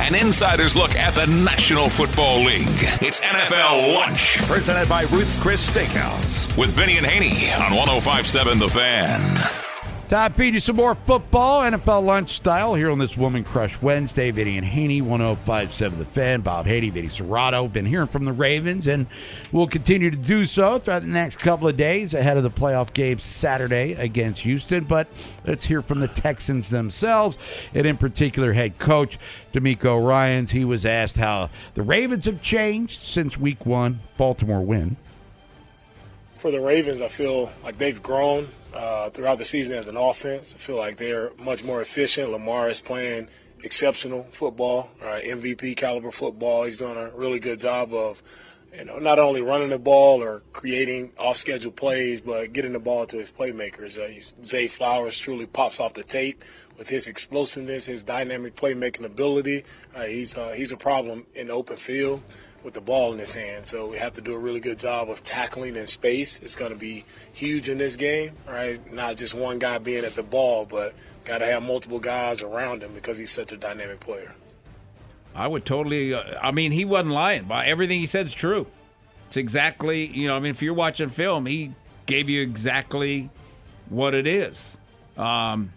An insider's look at the National Football League. It's NFL Lunch. Presented by Ruth's Chris Steakhouse. With Vinny and Haney on 1057 The Fan. Time feed you some more football, NFL lunch style here on this Woman Crush Wednesday. Vinny and Haney, 1057 The Fan. Bob Haney, Vinny Cerrato. Been hearing from the Ravens, and we'll continue to do so throughout the next couple of days ahead of the playoff game Saturday against Houston. But let's hear from the Texans themselves, and in particular, head coach DeMeco Ryans. He was asked how the Ravens have changed since week one, Baltimore win. For the Ravens, I feel like they've grown uh, throughout the season as an offense. I feel like they're much more efficient. Lamar is playing exceptional football, right? MVP caliber football. He's doing a really good job of, you know, not only running the ball or creating off-schedule plays, but getting the ball to his playmakers. Uh, Zay Flowers truly pops off the tape with his explosiveness, his dynamic playmaking ability. Uh, he's uh, he's a problem in the open field with the ball in his hand. So we have to do a really good job of tackling in space. It's going to be huge in this game, right? Not just one guy being at the ball, but got to have multiple guys around him because he's such a dynamic player. I would totally. Uh, I mean, he wasn't lying. But everything he said is true. It's exactly. You know, I mean, if you're watching film, he gave you exactly what it is. Um,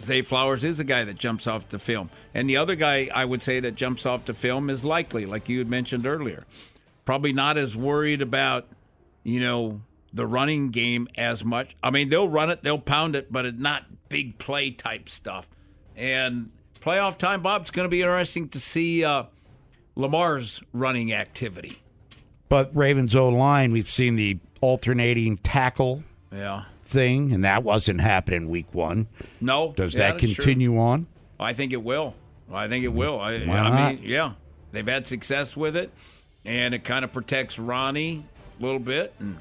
Zay Flowers is the guy that jumps off the film. And the other guy I would say that jumps off the film is likely, like you had mentioned earlier. Probably not as worried about, you know, the running game as much. I mean, they'll run it, they'll pound it, but it's not big play type stuff. And playoff time, Bob, it's going to be interesting to see uh, Lamar's running activity. But Ravens O line, we've seen the alternating tackle. Yeah thing, and that wasn't happening week one. No. Does yeah, that continue on? I think it will. I think it will. I, I, mean, yeah, they've had success with it, and it kind of protects Ronnie a little bit. And,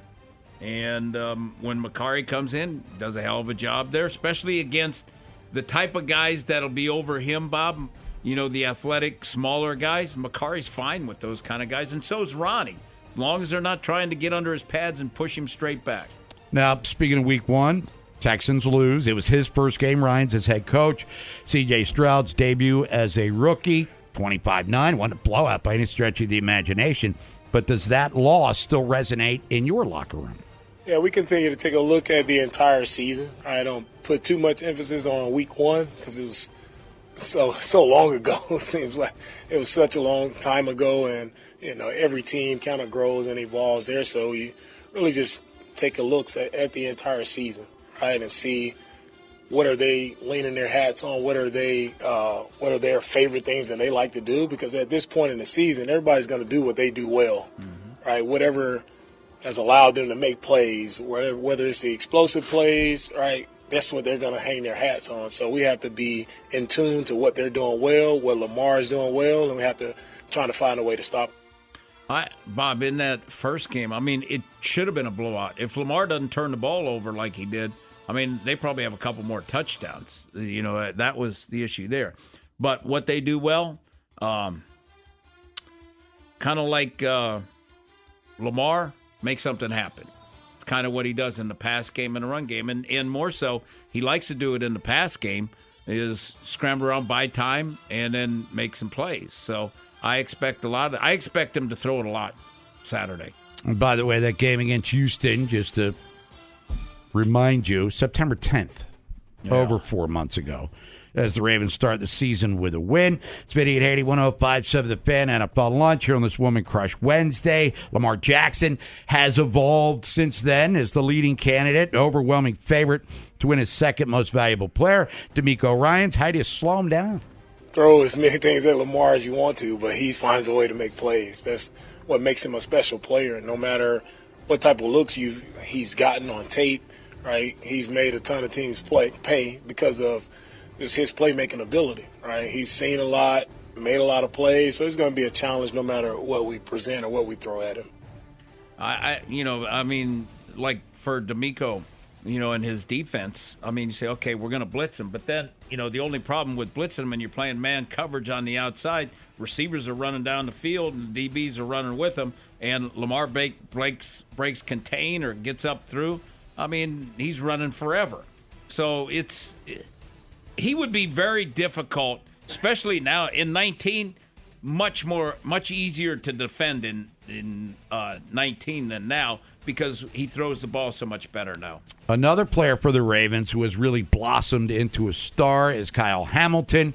and um, when Mekari comes in, does a hell of a job there, especially against the type of guys that'll be over him, Bob. You know, the athletic, smaller guys. Mekari's fine with those kind of guys, and so is Ronnie, as long as they're not trying to get under his pads and push him straight back. Now, speaking of week one, Texans lose. It was his first game, Ryan's as head coach. CJ Stroud's debut as a rookie, 25 9, wasn't a blowout by any stretch of the imagination. But does that loss still resonate in your locker room? Yeah, we continue to take a look at the entire season. I don't put too much emphasis on week one because it was so so long ago. It seems like it was such a long time ago, and you know every team kind of grows and evolves there. So you really just take a look at, at the entire season, right, and see what are they leaning their hats on? What are they? Uh, what are their favorite things that they like to do? Because at this point in the season, everybody's going to do what they do well, mm-hmm. right? Whatever has allowed them to make plays, whether whether it's the explosive plays, right? That's what they're going to hang their hats on. So we have to be in tune to what they're doing well, what Lamar is doing well, and we have to try to find a way to stop. I, Bob, in that first game, I mean, it should have been a blowout. If Lamar doesn't turn the ball over like he did, I mean, they probably have a couple more touchdowns. You know, that was the issue there. But what they do well, um, kind of like uh, Lamar, make something happen. It's kind of what he does in the pass game and the run game, and and more so, he likes to do it in the pass game. Is scramble around, buy time, and then make some plays. So I expect a lot. Of, I expect him to throw it a lot Saturday. And by the way, that game against Houston, just to remind you, September 10th, yeah. over four months ago. as the Ravens start the season with a win. It's Vinny at 80, 1057 The Fan, NFL Lunch here on this Woman Crush Wednesday. Lamar Jackson has evolved since then as the leading candidate, overwhelming favorite to win his second most valuable player. DeMeco Ryans, how do you slow him down? Throw as many things at Lamar as you want to, but he finds a way to make plays. That's what makes him a special player. No matter what type of looks you he's gotten on tape, right? He's made a ton of teams play pay because of just his playmaking ability, right? He's seen a lot, made a lot of plays, so it's going to be a challenge no matter what we present or what we throw at him. I, you know, I mean, like for DeMeco, you know, in his defense, I mean, you say, okay, we're going to blitz him, but then, you know, the only problem with blitzing him and you're playing man coverage on the outside, receivers are running down the field and DBs are running with them, and Lamar breaks breaks contain or gets up through. I mean, he's running forever. So it's he would be very difficult, especially now in 19. Much more, much easier to defend in in uh, 19 than now because he throws the ball so much better now. Another player for the Ravens who has really blossomed into a star is Kyle Hamilton.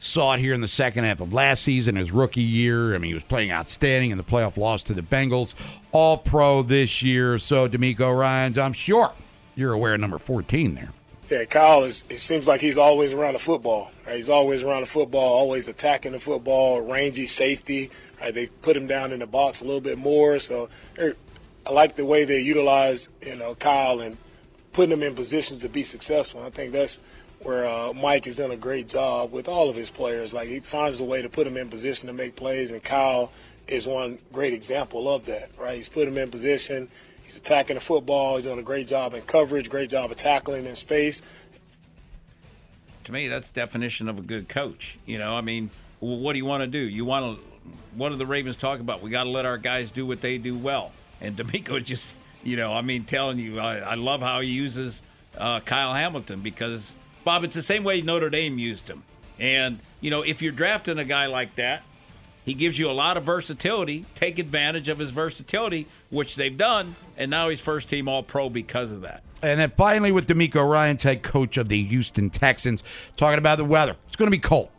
Saw it here in the second half of last season, his rookie year. I mean, he was playing outstanding in the playoff loss to the Bengals. All pro this year. So, DeMeco Ryans, I'm sure you're aware of number 14 there. Yeah, Kyle is. It seems like he's always around the football. Right? He's always around the football, always attacking the football, rangy safety. Right? They put him down in the box a little bit more. So er, I like the way they utilize you know Kyle and putting him in positions to be successful. I think that's where uh, Mike has done a great job with all of his players. Like he finds a way to put them in position to make plays, and Kyle is one great example of that. Right? He's put him in position. He's attacking the football. He's doing a great job in coverage, great job of tackling in space. To me, that's definition of a good coach. You know, I mean, what do you want to do? You want to. What do the Ravens talk about? We got to let our guys do what they do well. And DeMeco just, you know, I mean, telling you, I, I love how he uses uh, Kyle Hamilton because Bob, it's the same way Notre Dame used him. And you know, if you're drafting a guy like that, he gives you a lot of versatility. Take advantage of his versatility, which they've done, and now he's first team All Pro because of that. And then finally, with DeMeco Ryans, head coach of the Houston Texans, talking about the weather. It's going to be cold.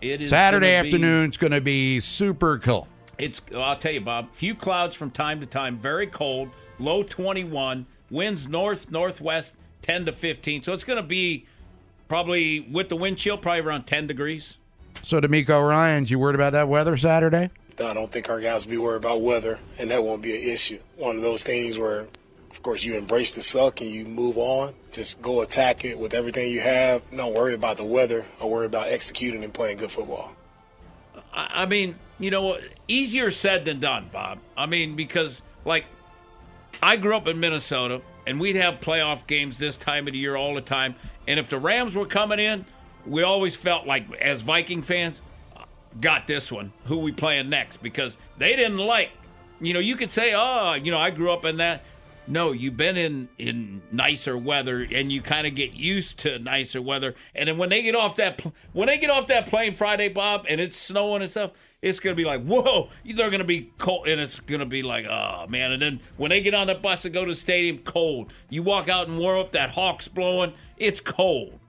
It is Saturday afternoon. Be, it's going to be super cold. It's. I'll tell you, Bob. Few clouds from time to time. Very cold. Low 21. Winds north northwest 10 to 15. So it's going to be probably with the wind chill, probably around 10 degrees. So, DeMeco Ryans, you worried about that weather Saturday? No, I don't think our guys will be worried about weather, and that won't be an issue. One of those things where, of course, you embrace the suck and you move on. Just go attack it with everything you have. Don't worry about the weather or worry about executing and playing good football. I mean, you know, easier said than done, Bob. I mean, because, like, I grew up in Minnesota, and we'd have playoff games this time of the year all the time. And if the Rams were coming in, we always felt like as Viking fans, got this one. Who we playing next? Because they didn't like. You know, you could say, "Oh, you know, I grew up in that." No, you've been in in nicer weather, and you kind of get used to nicer weather. And then when they get off that when they get off that plane Friday, Bob, and it's snowing and stuff, it's gonna be like, whoa! They're gonna be cold, and it's gonna be like, oh man! And then when they get on the bus and go to the stadium, cold. You walk out and warm up, that hawk's blowing. It's cold.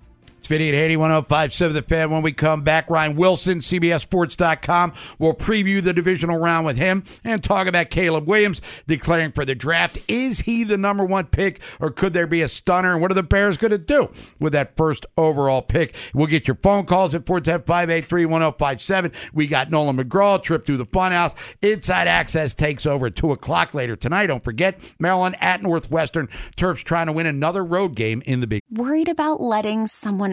It's Vinny at 1057 The Fan. When we come back, Ryan Wilson, CBSSports.com. We'll preview the divisional round with him and talk about Caleb Williams declaring for the draft. Is he the number one pick or could there be a stunner? And what are the Bears going to do with that first overall pick? We'll get your phone calls at 410 583 1057. We got Nolan McGraw, trip through the funhouse. Inside Access takes over at 2 o'clock later tonight. Don't forget, Maryland at Northwestern. Terps trying to win another road game in the Big. Worried about letting someone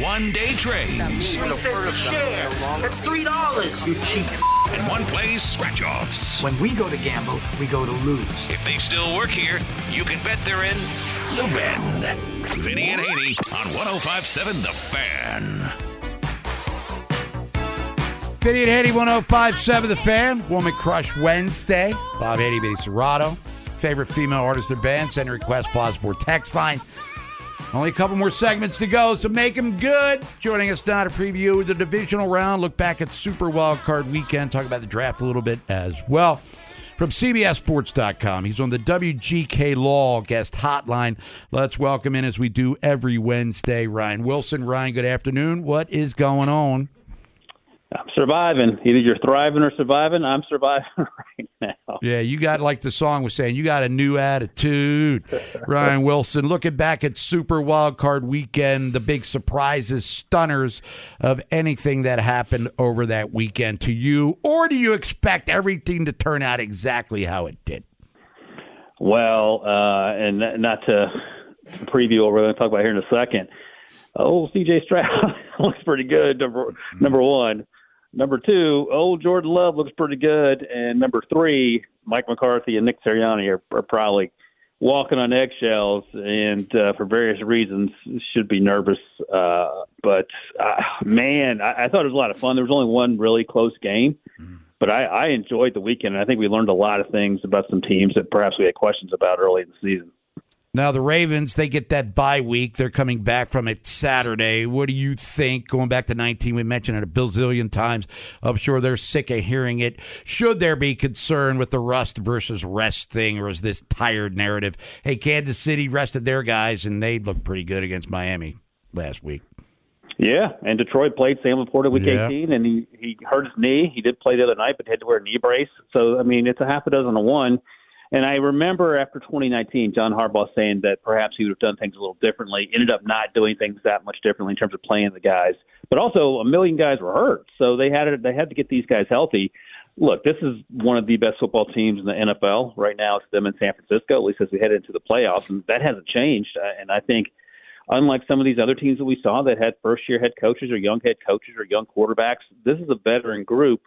One day trades Three cents a share. That's three dollars. You cheap. and one plays scratch offs. When we go to gamble, we go to lose. If they still work here, you can bet they're in the Bend. Vinny and Haney on 1057 The Fan. Vinny and Haney, 1057 The Fan. Woman Crush Wednesday. Bob Haney, Vinny Cerrato. Favorite female artist or band. Send a request, Plausible text line. Only a couple more segments to go, so make them good. Joining us now to preview the divisional round, look back at Super Wild Card Weekend, talk about the draft a little bit as well. From CBSSports.com, he's on the WGK Law guest hotline. Let's welcome in, as we do every Wednesday, Ryan Wilson. Ryan, good afternoon. What is going on? I'm surviving. Either you're thriving or surviving. I'm surviving right now. Yeah, you got like the song was saying, you got a new attitude. Ryan Wilson, looking back at Super Wild Card Weekend, the big surprises, stunners of anything that happened over that weekend to you, or do you expect everything to turn out exactly how it did? Well, uh, and not to preview what we're going to talk about here in a second. Oh, CJ Stroud looks pretty good. Number number one. Number two, old Jordan Love looks pretty good, and number three, Mike McCarthy and Nick Sirianni are, are probably walking on eggshells, and uh, for various reasons should be nervous. Uh, but uh, man, I, I thought it was a lot of fun. There was only one really close game, but I, I enjoyed the weekend, and I think we learned a lot of things about some teams that perhaps we had questions about early in the season. Now, the Ravens, they get that bye week. They're coming back from it Saturday. What do you think? Going back to 19, we mentioned it a bazillion times. I'm sure they're sick of hearing it. Should there be concern with the rust versus rest thing, or is this tired narrative? Hey, Kansas City rested their guys, and they looked pretty good against Miami last week. Yeah, and Detroit played Sam LaPorta week Yeah. 18, and he he hurt his knee. He did play the other night, but had to wear a knee brace. So I mean, it's a half a dozen to one. And I remember after 2019, John Harbaugh saying that perhaps he would have done things a little differently. Ended up not doing things that much differently in terms of playing the guys, but also a million guys were hurt, so they had to, they had to get these guys healthy. Look, this is one of the best football teams in the NFL right now. It's them in San Francisco, at least as we head into the playoffs, and that hasn't changed. Uh, And I think unlike some of these other teams that we saw that had first year head coaches or young head coaches or young quarterbacks, this is a veteran group.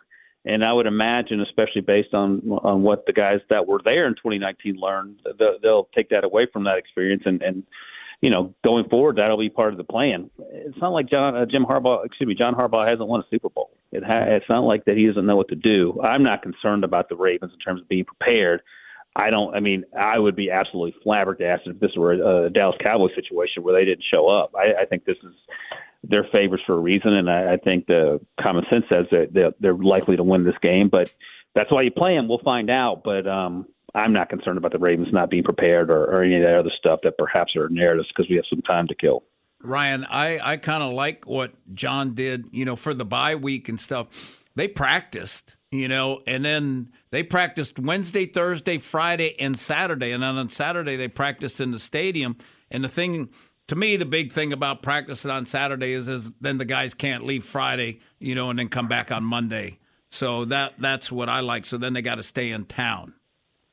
And I would imagine, especially based on on what the guys that were there in 2019 learned, they'll, they'll take that away from that experience, and and you know going forward that'll be part of the plan. It's not like John uh, Jim Harbaugh, excuse me, John Harbaugh hasn't won a Super Bowl. It ha- it's not like that he doesn't know what to do. I'm not concerned about the Ravens in terms of being prepared. I don't. I mean, I would be absolutely flabbergasted if this were a, a Dallas Cowboys situation where they didn't show up. I, I think this is they're favorites for a reason, and I, I think the common sense says that they're, they're likely to win this game. But that's why you play them. We'll find out. But um, I'm not concerned about the Ravens not being prepared or, or any of that other stuff that perhaps are narratives because we have some time to kill. Ryan, I, I kind of like what John did, you know, for the bye week and stuff. They practiced, you know, and then they practiced Wednesday, Thursday, Friday, and Saturday. And then on Saturday, they practiced in the stadium. And the thing, to me, the big thing about practicing on Saturday is, is then the guys can't leave Friday, you know, and then come back on Monday. So that that's what I like. So then they got to stay in town.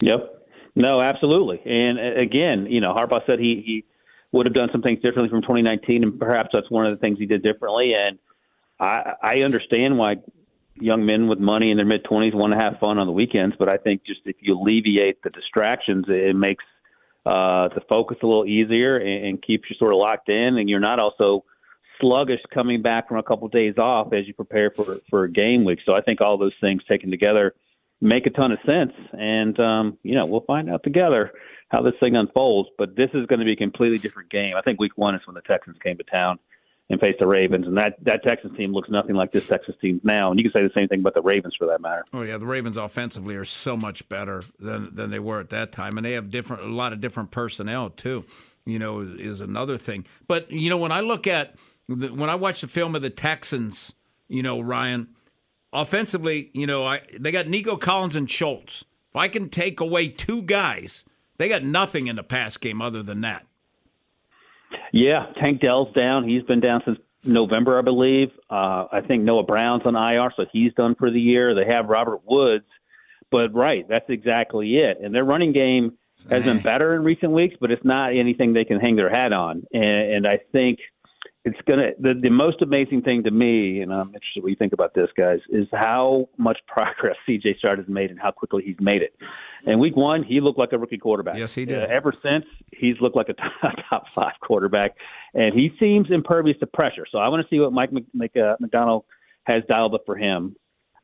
Yep. No, absolutely. And uh, again, you know, Harbaugh said he, he would have done some things differently from 2019, and perhaps that's one of the things he did differently. And I, I understand why young men with money in their mid 20s want to have fun on the weekends, but I think just if you alleviate the distractions, it makes uh, the focus a little easier and, and keeps you sort of locked in, and you're not also sluggish coming back from a couple of days off as you prepare for for a game week. So I think all those things taken together make a ton of sense, and um, you know we'll find out together how this thing unfolds. But this is going to be a completely different game. I think Week One is when the Texans came to town and face the Ravens, and that that Texans team looks nothing like this Texas team now. And you can say the same thing about the Ravens for that matter. Oh yeah, the Ravens offensively are so much better than than they were at that time, and they have different a lot of different personnel too. You know, is, is another thing. But you know, when I look at the, when I watch the film of the Texans, you know, Ryan, offensively, you know, I they got Nico Collins and Schultz. If I can take away two guys, they got nothing in the pass game other than that. Yeah, Tank Dell's down. He's been down since November, I believe. Uh, I think Noah Brown's on IR, so he's done for the year. They have Robert Woods, but right, that's exactly it. And their running game has been better in recent weeks, but it's not anything they can hang their hat on. And, and I think it's gonna the, the most amazing thing to me, and I'm interested what you think about this, guys, is how much progress CJ Stroud has made and how quickly he's made it. In week one, he looked like a rookie quarterback. Yes, he did. Uh, ever since, he's looked like a top, top five quarterback, and he seems impervious to pressure. So I want to see what Mike Mc, Mc, uh, Macdonald has dialed up for him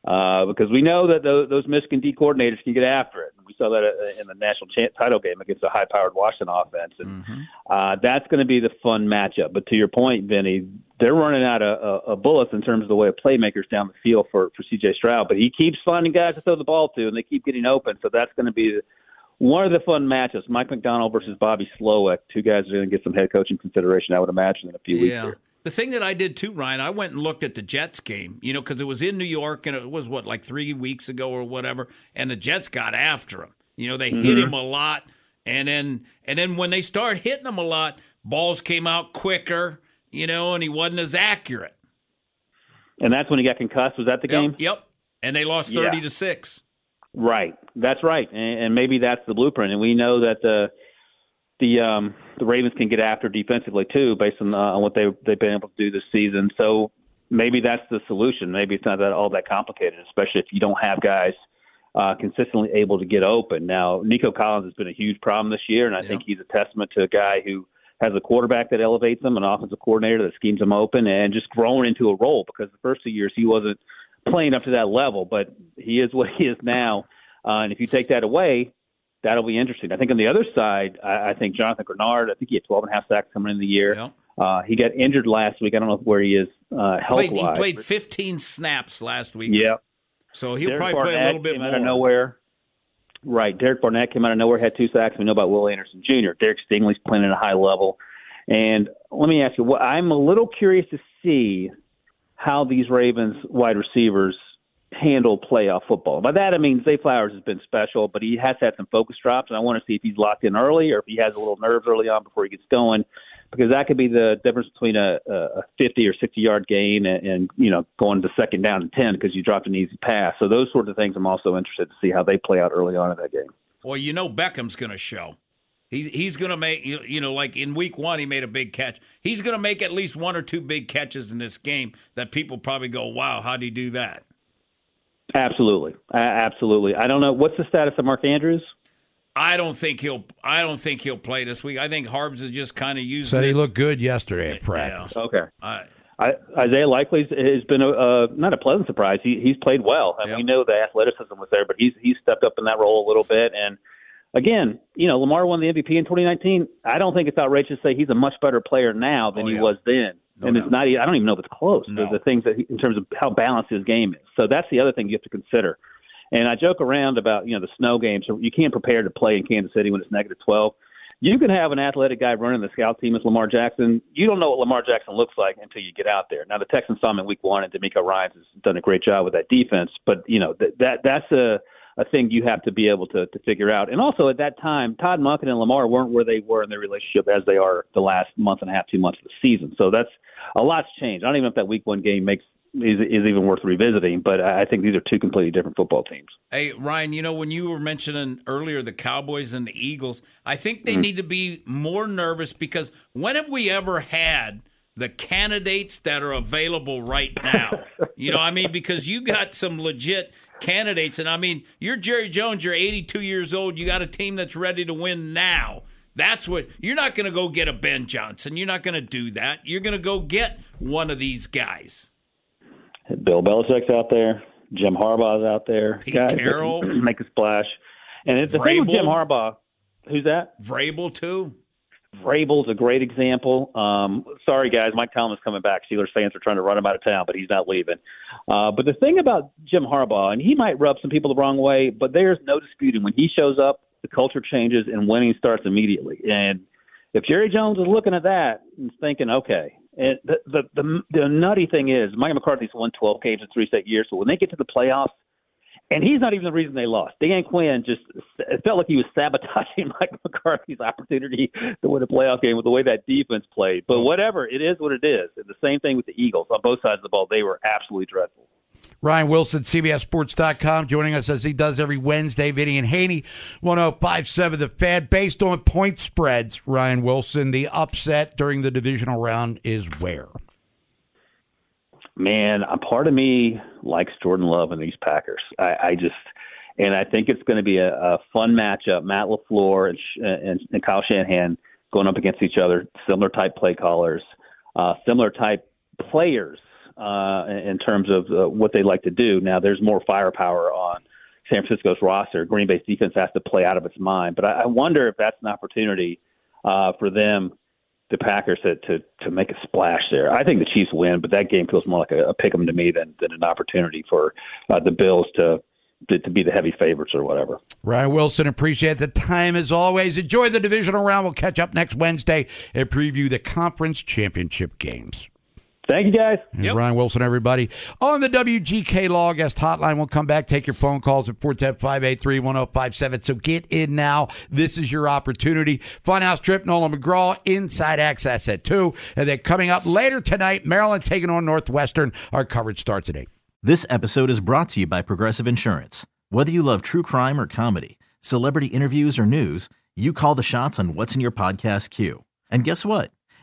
uh, because we know that those, those Michigan D coordinators can get after it. We saw that uh, in the national cha- title game against a high-powered Washington offense, and Mm-hmm. uh, that's going to be the fun matchup. But to your point, Vinny, they're running out of, of bullets in terms of the way of playmakers down the field for for C.J. Stroud. But he keeps finding guys to throw the ball to, and they keep getting open. So that's going to be the, one of the fun matchups. Mike Macdonald versus Bobby Slowik, two guys are going to get some head coaching consideration, I would imagine, in a few weeks. Here. The thing that I did too, Ryan, I went and looked at the Jets game, you know, because it was in New York and it was what, like three weeks ago or whatever, and the Jets got after him. You know, they hit Mhm. him a lot, and then and then when they started hitting him a lot, balls came out quicker, you know, and he wasn't as accurate. And that's when he got concussed. Was that the game? Yep. And they lost thirty Yeah. to six. Right. That's right. And, and maybe that's the blueprint. And we know that the the um, the Ravens can get after defensively too, based on, uh, on what they they've been able to do this season. So maybe that's the solution. Maybe it's not that all that complicated, especially if you don't have guys uh, consistently able to get open. Now, Nico Collins has been a huge problem this year, and I think he's a testament to a guy who has a quarterback that elevates him, an offensive coordinator that schemes him open, and just growing into a role. Because the first two years he wasn't playing up to that level, but he is what he is now. Uh, and if you take that away, that'll be interesting. I think on the other side, I, I think Jonathan Greenard, I think he had 12 and a half sacks coming in the year. Uh, he got injured last week. I don't know where he is uh, health Played, he played fifteen snaps last week. Yeah. So he'll Derek probably play a little bit came more. out of nowhere. Right, Derek Barnett came out of nowhere, had two sacks. We know about Will Anderson Jr. Derek Stingley's playing at a high level, and let me ask you, what I'm a little curious to see how these Ravens wide receivers handle playoff football. By that I mean Zay Flowers has been special, but he has had some focus drops, and I want to see if he's locked in early or if he has a little nerves early on before he gets going, because that could be the difference between a, a 50 or 60 yard gain and, and you know going to second down and 10 because you dropped an easy pass. So those sorts of things, I'm also interested to see how they play out early on in that game. Well, you know Beckham's going to show. He's he's going to make you know like in week one he made a big catch. He's going to make at least one or two big catches in this game that people probably go, "Wow, how would he do that?" Absolutely, uh, absolutely. I don't know what's the status of Mark Andrews. I don't think he'll. I don't think he'll play this week. I think Harbs is just kind of using. Said he it. looked good yesterday at practice. Okay. I, I, Isaiah Likely has been a, uh, not a pleasant surprise. He, he's played well, and we know the athleticism was there, but he's he's stepped up in that role a little bit. And again, you know, Lamar won the MVP in 2019. I don't think it's outrageous to say he's a much better player now than he was then. And it's not. I don't even know if it's close. The, the things that he, in terms of how balanced his game is. So that's the other thing you have to consider. And I joke around about you know the snow game. So you can't prepare to play in Kansas City when it's negative 12. You can have an athletic guy running the scout team as Lamar Jackson. You don't know what Lamar Jackson looks like until you get out there. Now the Texans saw him in Week One, and DeMeco Ryans has done a great job with that defense. But you know that, that that's a a thing you have to be able to, to figure out. And also at that time, Todd Monken and Lamar weren't where they were in their relationship as they are the last month and a half, two months of the season. So that's a lot's changed. I don't even know if that Week One game makes is, is even worth revisiting. But I think these are two completely different football teams. Hey Ryan, you know when you were mentioning earlier the Cowboys and the Eagles, I think Mm-hmm. they need to be more nervous because when have we ever had the candidates that are available right now? you know, I mean, because you got some legit candidates, and I mean, you're Jerry Jones, you're 82 years old, you got a team that's ready to win now. That's what you're not going to go get a Ben Johnson. You're not going to do that. You're going to go get one of these guys. Bill Belichick's out there. Jim Harbaugh's out there. Pete Guys Carroll. make a splash. And it's the thing with Vrabel. Jim Harbaugh. Who's that? Vrabel too. Vrabel's a great example. Um, sorry, guys, Mike Tomlin's coming back. Steelers fans are trying to run him out of town, but he's not leaving. Uh, but the thing about Jim Harbaugh, and he might rub some people the wrong way, but there's no disputing when he shows up, the culture changes and winning starts immediately. And if Jerry Jones is looking at that and thinking, okay, and the the the, the nutty thing is, Mike McCarthy's won 12 games in three straight years, so when they get to the playoffs. And he's not even the reason they lost. Dan Quinn just it felt like he was sabotaging Mike McCarthy's opportunity to win a playoff game with the way that defense played. But whatever, it is what it is. And the same thing with the Eagles on both sides of the ball. They were absolutely dreadful. Ryan Wilson, CBSSports.com, joining us as he does every Wednesday. Vinny and Haney, 1057 The Fan. Based on point spreads, Ryan Wilson, the upset during the divisional round is where? Man, a part of me likes Jordan Love and these Packers. I, I just, and I think it's going to be a, a fun matchup. Matt LaFleur and, and, and Kyle Shanahan going up against each other, similar type play callers, uh, similar type players uh, in terms of uh, what they like to do. Now, there's more firepower on San Francisco's roster. Green Bay's defense has to play out of its mind, but I, I wonder if that's an opportunity uh, for them, the Packers, to, to to make a splash there. I think the Chiefs win, but that game feels more like a, a pick 'em to me than than an opportunity for uh, the Bills to to, to be the heavy favorites or whatever. Ryan Wilson, appreciate the time as always. Enjoy the divisional round. We'll catch up next Wednesday and preview the conference championship games. Thank you, guys. Yep. Ryan Wilson, everybody. On the WGK Law Guest Hotline, we'll come back, take your phone calls at 410 583 1057. So get in now. This is your opportunity. Funhouse Trip, Nolan McGraw, Inside Access at 2. And then coming up later tonight, Maryland taking on Northwestern. Our coverage starts at 8. This episode is brought to you by Progressive Insurance. Whether you love true crime or comedy, celebrity interviews or news, you call the shots on what's in your podcast queue. And guess what?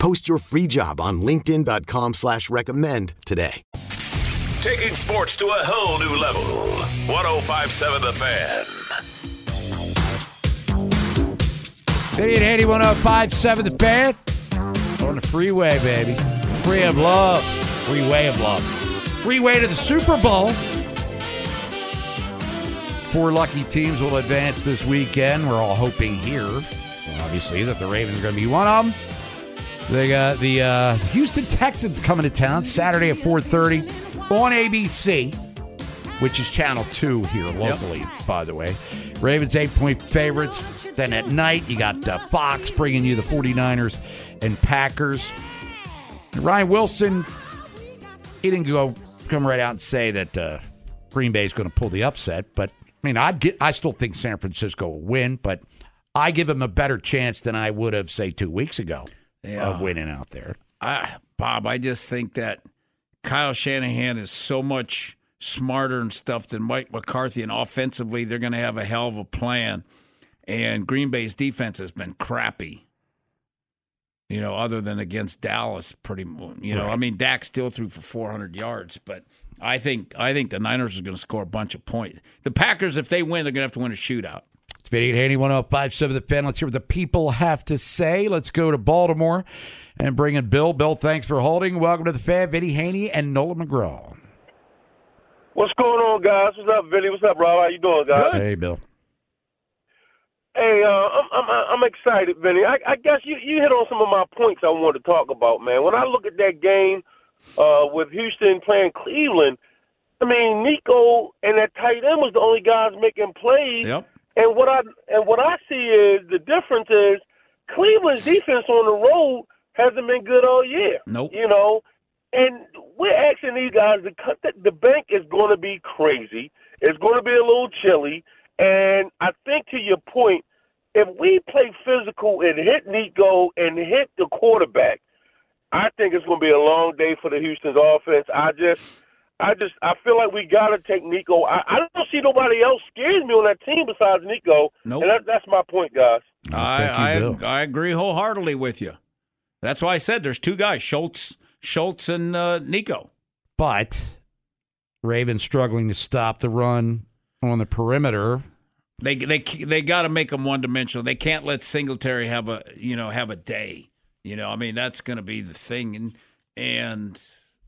Post your free job on linkedin.com slash recommend today. Taking sports to a whole new level. 1057 The Fan. City and Haney 1057 The Fan. On the freeway, baby. Free of love. Freeway of love. Freeway to the Super Bowl. Four lucky teams will advance this weekend. We're all hoping here, obviously, that the Ravens are going to be one of them. They got the uh, Houston Texans coming to town Saturday at 4:30 on ABC, which is channel two here locally, yep. by the way. Ravens eight point favorites. Then at night you got uh, Fox bringing you the 49ers and Packers. And Ryan Wilson, he didn't go come right out and say that uh, Green Bay is going to pull the upset, but I mean, I'd get. I still think San Francisco will win, but I give him a better chance than I would have say two weeks ago yeah. of winning out there. I, Bob, I just think that Kyle Shanahan is so much smarter and stuff than Mike McCarthy, and offensively, they're going to have a hell of a plan. And Green Bay's defense has been crappy. You know, other than against Dallas, pretty. You know, right. I mean, Dak still threw for 400 yards, but I think I think the Niners are going to score a bunch of points. The Packers, if they win, they're going to have to win a shootout. It's Vinny and Haney, 1057 The Fan. Let's hear what the people have to say. Let's go to Baltimore and bring in Bill. Bill, thanks for holding. Welcome to the Fan, Vinny Haney and Nolan McGraw. What's going on, guys? What's up, Vinny? What's up, Rob? How you doing, guys? Good. Hey, Bill. Hey, uh, I'm, I'm I'm excited, Vinny. I, I guess you you hit on some of my points I want to talk about, man. When I look at that game uh, with Houston playing Cleveland, I mean Nico and that tight end was the only guys making plays. Yep. And what I and what I see is the difference is Cleveland's defense on the road hasn't been good all year. Nope. You know, and we're asking these guys to cut the, the bank is going to be crazy. It's going to be a little chilly. And I think to your point, if we play physical and hit Nico and hit the quarterback, I think it's going to be a long day for the Houston's offense. I just, I just, I feel like we got to take Nico. I, I don't see nobody else scares me on that team besides Nico. Nope. And that, that's my point, guys. I, I, I agree wholeheartedly with you. That's why I said there's two guys, Schultz, Schultz, and uh, Nico. But Ravens struggling to stop the run on the perimeter. They they they got to make them one dimensional. They can't let Singletary have a you know have a day. You know, I mean, that's going to be the thing. And, and,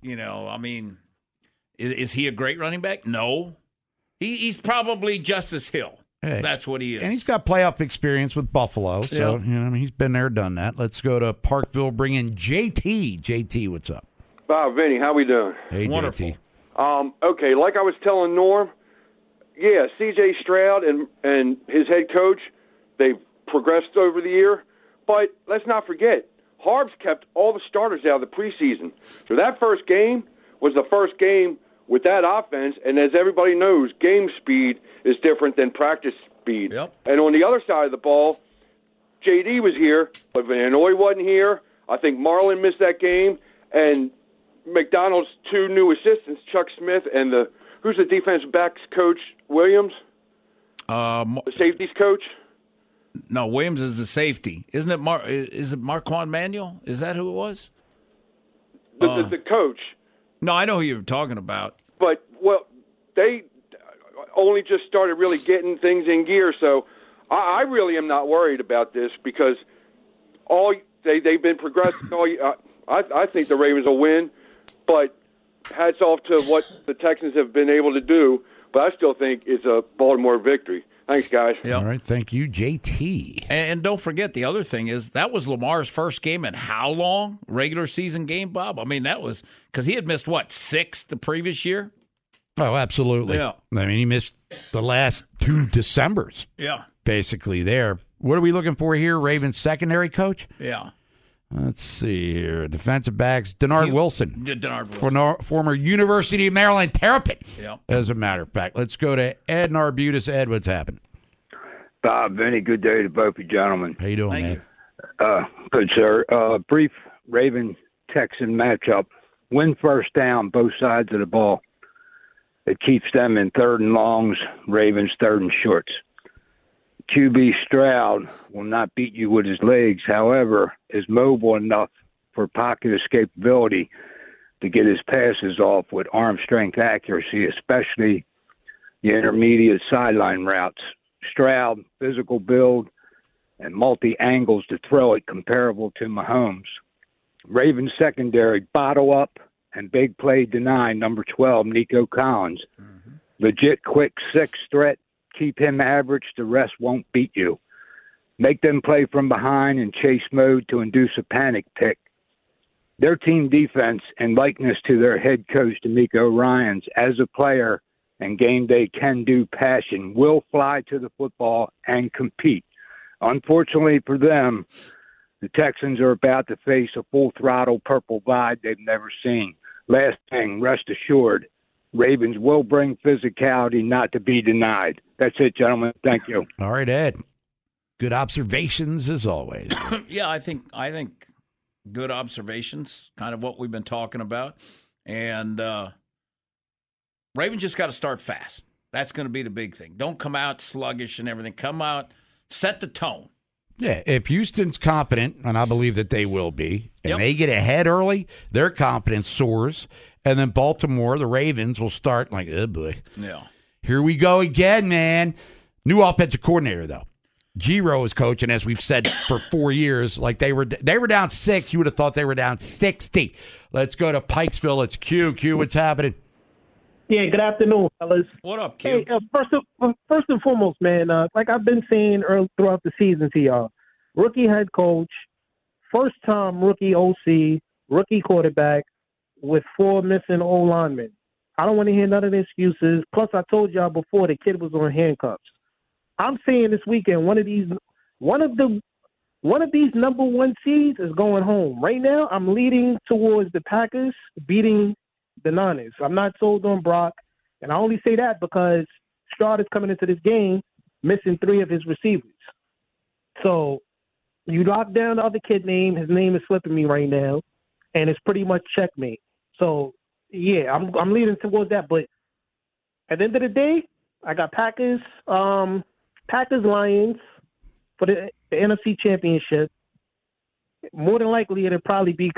you know, I mean, is, is he a great running back? No. He, he's probably Justice Hill. Hey, That's what he is. And he's got playoff experience with Buffalo, so Yeah. you know I mean, he's been there, done that. Let's go to Parkville. Bring in JT. JT, what's up? Bob, Vinny, how we doing? Hey, JT. Um, okay, like I was telling Norm, yeah, C.J. Stroud and and his head coach, they've progressed over the year. But let's not forget, Harbs kept all the starters out of the preseason. So that first game was the first game with that offense, and as everybody knows, game speed is different than practice speed. Yep. And on the other side of the ball, JD was here, but Van Noy wasn't here. I think Marlon missed that game, and Macdonald's two new assistants, Chuck Smith and the who's the defense backs coach Williams, Um, the safeties coach. no, Williams is the safety. Isn't it Mar- is it Marquand Manuel? Is that who it was? The, Uh. the, the coach. No, I know who you're talking about. But well, they only just started really getting things in gear. So I, I really am not worried about this because all they they've been progressing. All uh, I I think the Ravens will win, but hats off to what the Texans have been able to do. But I still think it's a Baltimore victory. Thanks, guys. All right, thank you, JT. And, and don't forget the other thing is that was Lamar's first game in how long? Regular season game, Bob. I mean, that was because he had missed what six the previous year. Oh, absolutely. Yeah. I mean, he missed the last two Decembers, Yeah, basically. There. What are we looking for here? Ravens secondary coach. yeah. Let's see here. Defensive backs. Dennard Wilson. D- Dennard Wilson. For no, former University of Maryland Terrapin. Yeah. As a matter of fact, let's go to Ed Narbutis. Ed, what's happened? Bob, Vinny, good day to both of you gentlemen. How you doing, Thank man? Uh, good, sir. Uh, brief Raven Texan matchup. Win first down, both sides of the ball. It keeps them in third and longs, Ravens third and shorts. QB Stroud will not beat you with his legs, however, is mobile enough for pocket escapability to get his passes off with arm strength accuracy, especially the intermediate sideline routes. Stroud, physical build, and multi angles to throw it comparable to Mahomes. Ravens secondary, bottle up and big play deny number 12, Nico Collins. Mm-hmm. Legit quick six threat, keep him average, the rest won't beat you. Make them play from behind in chase mode to induce a panic pick. Their team defense and likeness to their head coach, DeMeco Ryans, as a player and game day can do passion, will fly to the football and compete. Unfortunately for them, the Texans are about to face a full throttle purple vibe they've never seen. Last thing, rest assured, Ravens will bring physicality not to be denied. That's it, gentlemen. Thank you. All right, Ed. Good observations as always. yeah, I think I think good observations, kind of what we've been talking about, and uh, Ravens just got to start fast. That's going to be the big thing. Don't come out sluggish and everything. Come out, set the tone. Yeah, if Houston's competent, and I believe that they will be, and Yep. they get ahead early, their confidence soars. And then Baltimore, the Ravens, will start like, oh boy, Yeah. here we go again, man. New offensive coordinator though. Giro is coaching, as we've said for four years. Like they were, they were down six. You would have thought they were down sixty. Let's go to Pikesville. It's Q. Q. What's happening? Yeah, good afternoon, fellas. What up, Q? Hey, uh, first, of, first and foremost, man, uh, like I've been saying early, throughout the season to y'all, rookie head coach, first time rookie OC, rookie quarterback with four missing O linemen. I don't want to hear none of the excuses. Plus, I told y'all before the kid was on handcuffs. I'm saying this weekend one of these, one of the, one of these number one seeds is going home. Right now, I'm leading towards the Packers beating the Niners. I'm not sold on Brock, and I only say that because Stroud is coming into this game missing three of his receivers. So you lock down the other kid name. His name is slipping me right now, and it's pretty much checkmate. So yeah, I'm I'm leaning towards that. But at the end of the day, I got Packers, um, Packers Lions for the, the NFC Championship. More than likely, it'll probably be.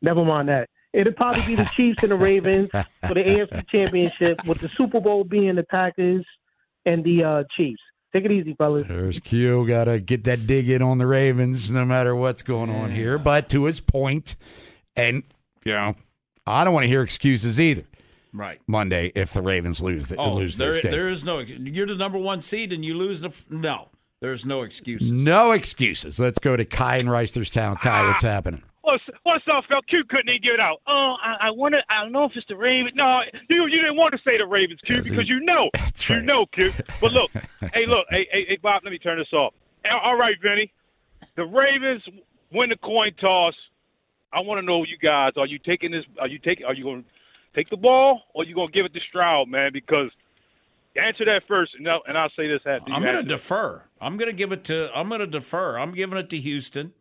Never mind that. It'll probably be the Chiefs and the Ravens for the AFC Championship, with the Super Bowl being the Packers and the uh, Chiefs. Take it easy, fellas. There's Q. Got to get that dig in on the Ravens, no matter what's going on here. But to his point, and you know, I don't want to hear excuses either. Right. Monday, if the Ravens lose, Oh, lose there, this game, there is no. You're the number one seed and you lose the. No, there's no excuses. no excuses. Let's go to Kai in Reisterstown. Kai, ah. what's happening? What's what's up, Phil? Q couldn't even get it out. Oh, I, I wanted. I don't know if it's the Ravens. No, you you didn't want to say the Ravens, Q, Yes, because he- you know. That's you right. know, Q. But look, hey, look, hey, hey, hey, Bob. Let me turn this off. All right, Vinny. The Ravens win the coin toss. I want to know you guys. Are you taking this? Are you taking? Are you going to take the ball or are you going to give it to Stroud, man? Because answer that first, and I'll, and I'll say this after. I'm going to defer. I'm going to give it to. I'm going to defer. I'm giving it to Houston.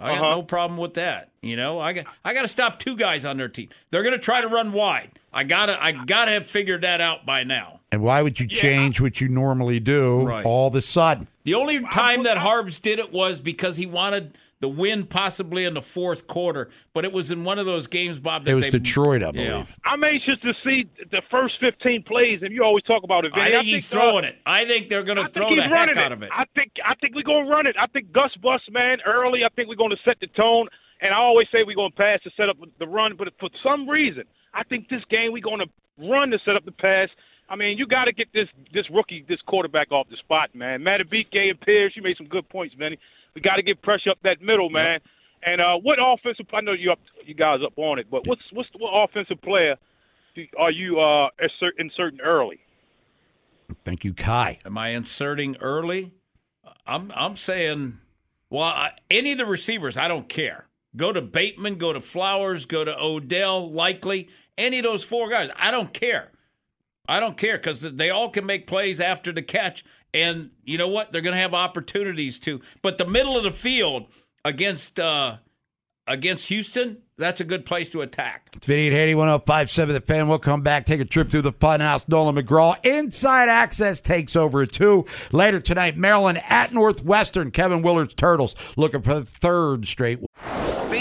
I got Uh-huh. no problem with that. You know, I got I got to stop two guys on their team. They're going to try to run wide. I gotta I gotta have figured that out by now. And why would you change what you normally do Right. all of a sudden? The only time that Harbs did it was because he wanted the win possibly in the fourth quarter, but it was in one of those games, Bob. That It was they, Detroit, I believe. Yeah. I'm anxious to see the first 15 plays, and you always talk about it. I Vinny. think he's uh, throwing it. I think they're going to throw he's the running heck out of it. I think I think we're gonna run it. I think Gus Bus man early. I think we're gonna set the tone. And I always say we're gonna pass to set up the run, but for some reason, I think this game we're gonna run to set up the pass. I mean, you got to get this this rookie, this quarterback off the spot, man. Madubuike and Pierce, you made some good points, Vinny. We got to get pressure up that middle, man. And uh, what offensive? I know you up, you guys up on it, but what's what's what offensive player are you uh, inserting early? Thank you, Kai. Am I inserting early? I'm I'm saying, well, I, any of the receivers, I don't care. Go to Bateman, go to Flowers, go to Odell, Likely any of those four guys. I don't care. I don't care because they all can make plays after the catch, and you know what? They're going to have opportunities to. But the middle of the field against uh, against Houston, that's a good place to attack. It's Vinny and Haney, 1057 The Fan. We'll come back, take a trip through the fun house. Nolan McGraw, Inside Access takes over at 2. Later tonight, Maryland at Northwestern. Kevin Willard's Turtles looking for the third straight.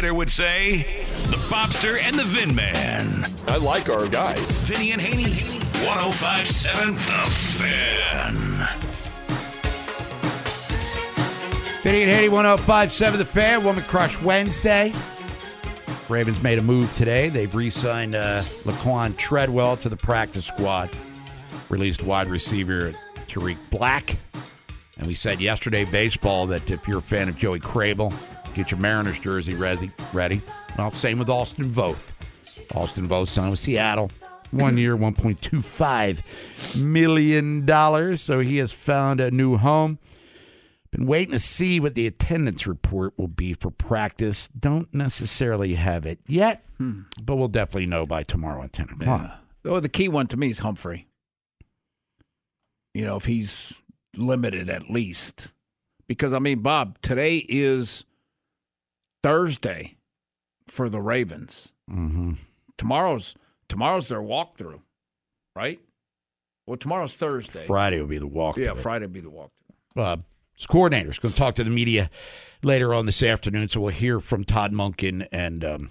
As Hyder would say, the Bobster and the Vin Man. I like our guys. Vinny and Haney, 1057 The Fan. Vinny and Haney, 1057 The Fan. Woman Crush Wednesday. Ravens made a move today. They've re signed uh, Laquan Treadwell to the practice squad. Released wide receiver Tariq Black. And we said yesterday, baseball, that if you're a fan of Joey Krehbiel, get your Mariners jersey ready. ready. Well, same with Austin Voth. Austin Voth signed with Seattle. One year, $1.25 million. So he has found a new home. Been waiting to see what the attendance report will be for practice. Don't necessarily have it yet, hmm. but we'll definitely know by tomorrow at 10 o'clock. Oh, the key one to me is Humphrey. You know, if he's limited at least. Because, I mean, Bob, today is Thursday for the Ravens. Mm-hmm. Tomorrow's tomorrow's their walkthrough, right? Well, tomorrow's Thursday. Friday will be the walk. Yeah, Friday will be the walkthrough. Uh, his coordinator's going to talk to the media later on this afternoon, so we'll hear from Todd Monken and, um,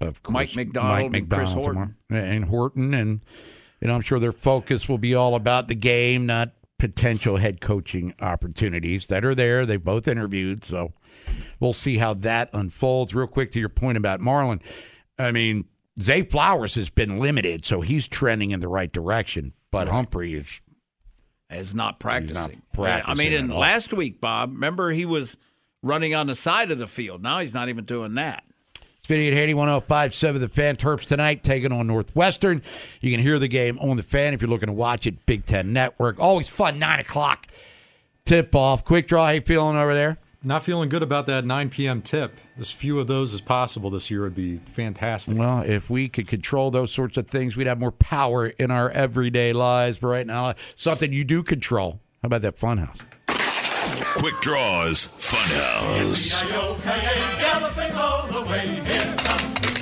of course, Mike Macdonald Mike and Chris Macdonald Horton. tomorrow. and Horton, and you know, I'm sure their focus will be all about the game, not potential head coaching opportunities that are there. They've both interviewed, so we'll see how that unfolds. Real quick to your point about Marlon, I mean, Zay Flowers has been limited, so he's trending in the right direction, but Right. Humphrey is Is not practicing. practicing I mean, in last week, Bob, remember he was running on the side of the field. Now he's not even doing that. It's Vinny at Haney, 1057 The Fan Terps tonight, taking on Northwestern. You can hear the game on The Fan if you're looking to watch it, Big Ten Network. Always fun, 9 o'clock tip off. Quick draw, how you feeling over there? Not feeling good about that 9 p.m. tip. As few of those as possible this year would be fantastic. Well, if we could control those sorts of things, we'd have more power in our everyday lives. But right now, something you do control. How about that funhouse? Quick Draws Funhouse.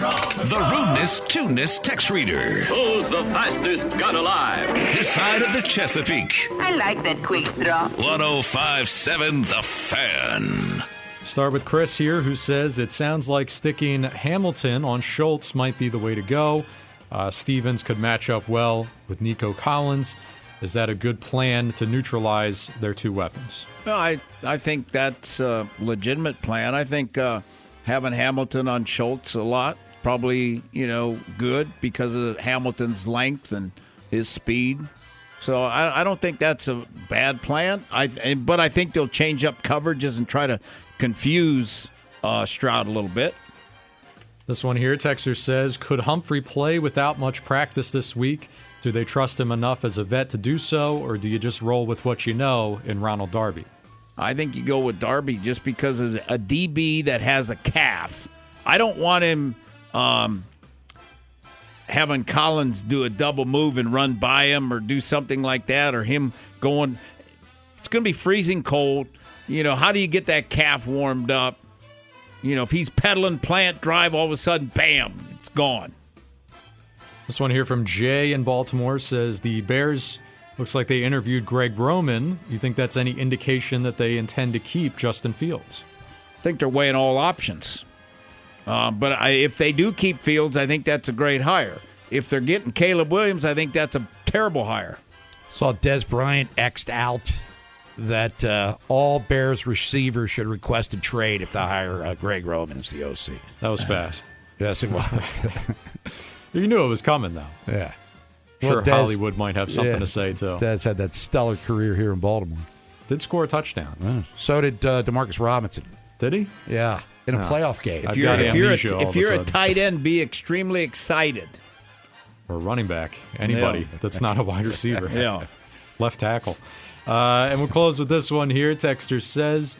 The rudeness, tuneness text reader. Who's the fastest gun alive? This side of the Chesapeake. I like that quick draw. 1057 The Fan. Start with Chris here, who says it sounds like sticking Hamilton on Schultz might be the way to go. Uh, Stephens could match up well with Nico Collins. Is that a good plan to neutralize their two weapons? Well, I I think that's a legitimate plan. I think uh, having Hamilton on Schultz a lot probably you know good because of Hamilton's length and his speed. So I, I don't think that's a bad plan. I but I think they'll change up coverages and try to confuse uh, Stroud a little bit. This one here, Texter says, could Humphrey play without much practice this week? Do they trust him enough as a vet to do so, or do you just roll with what you know in Ronald Darby? I think you go with Darby just because of a DB that has a calf. I don't want him um, having Collins do a double move and run by him or do something like that, or him going. It's going to be freezing cold. You know, how do you get that calf warmed up? You know, if he's pedaling plant drive, all of a sudden, bam, it's gone. This one here from Jay in Baltimore says the Bears looks like they interviewed Greg Roman. You think that's any indication that they intend to keep Justin Fields? I think they're weighing all options. Uh, but I, if they do keep Fields, I think that's a great hire. If they're getting Caleb Williams, I think that's a terrible hire. Saw Dez Bryant xed out that uh, all Bears receivers should request a trade if they hire uh, Greg Roman as the OC. That was fast. yes, it was. You knew it was coming, though. Yeah. Sure, Well, Dez- Hollywood might have something yeah. to say, too. Dez had that stellar career here in Baltimore. Did score a touchdown. Yeah. So did uh, Demarcus Robinson. Did he? Yeah, in a No. playoff game. I've If you're, got if you're, amnesia all a, of if a you're a sudden. tight end, be extremely excited. Or running back. Anybody Yeah. that's not a wide receiver. Yeah. Left tackle. Uh, and we'll close with this one here. Texter says,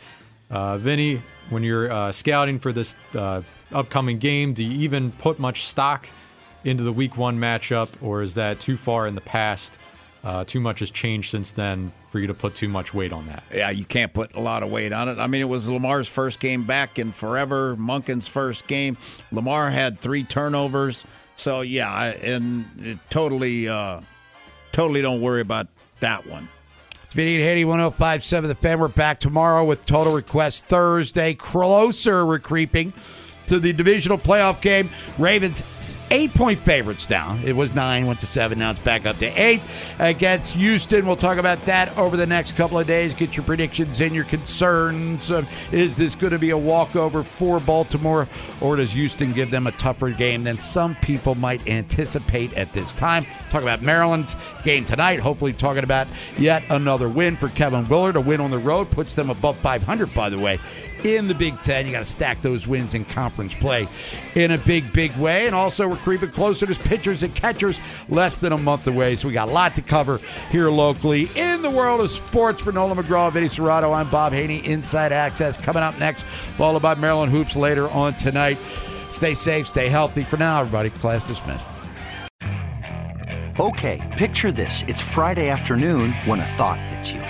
uh, Vinny, when you're uh, scouting for this uh, upcoming game, do you even put much stock into the week one matchup, or is that too far in the past? Uh, too much has changed since then for you to put too much weight on that. Yeah, you can't put a lot of weight on it. I mean, it was Lamar's first game back in forever. Monken's first game. Lamar had three turnovers. So yeah, and it totally, uh, totally don't worry about that one. It's Vinny and Haney 1057 The Fan. We're back tomorrow with Total Request Thursday. Closer we're creeping to the divisional playoff game. Ravens eight point favorites now. It was nine, went to seven. Now it's back up to eight against Houston. We'll talk about that over the next couple of days. Get your predictions and your concerns. Is this going to be a walkover for Baltimore, or does Houston give them a tougher game than some people might anticipate at this time? Talk about Maryland's game tonight. Hopefully, talking about yet another win for Kevin Willard. A win on the road puts them above 500, by the way, in the Big Ten. You got to stack those wins in conference play in a big, big way. And also, we're creeping closer to pitchers and catchers less than a month away. So we got a lot to cover here locally in the world of sports. For Nolan McGraw, Vinny Cerrato, I'm Bob Haney. Inside Access coming up next, followed by Maryland Hoops later on tonight. Stay safe, stay healthy. For now, everybody, class dismissed. Okay, picture this. It's Friday afternoon when a thought hits you.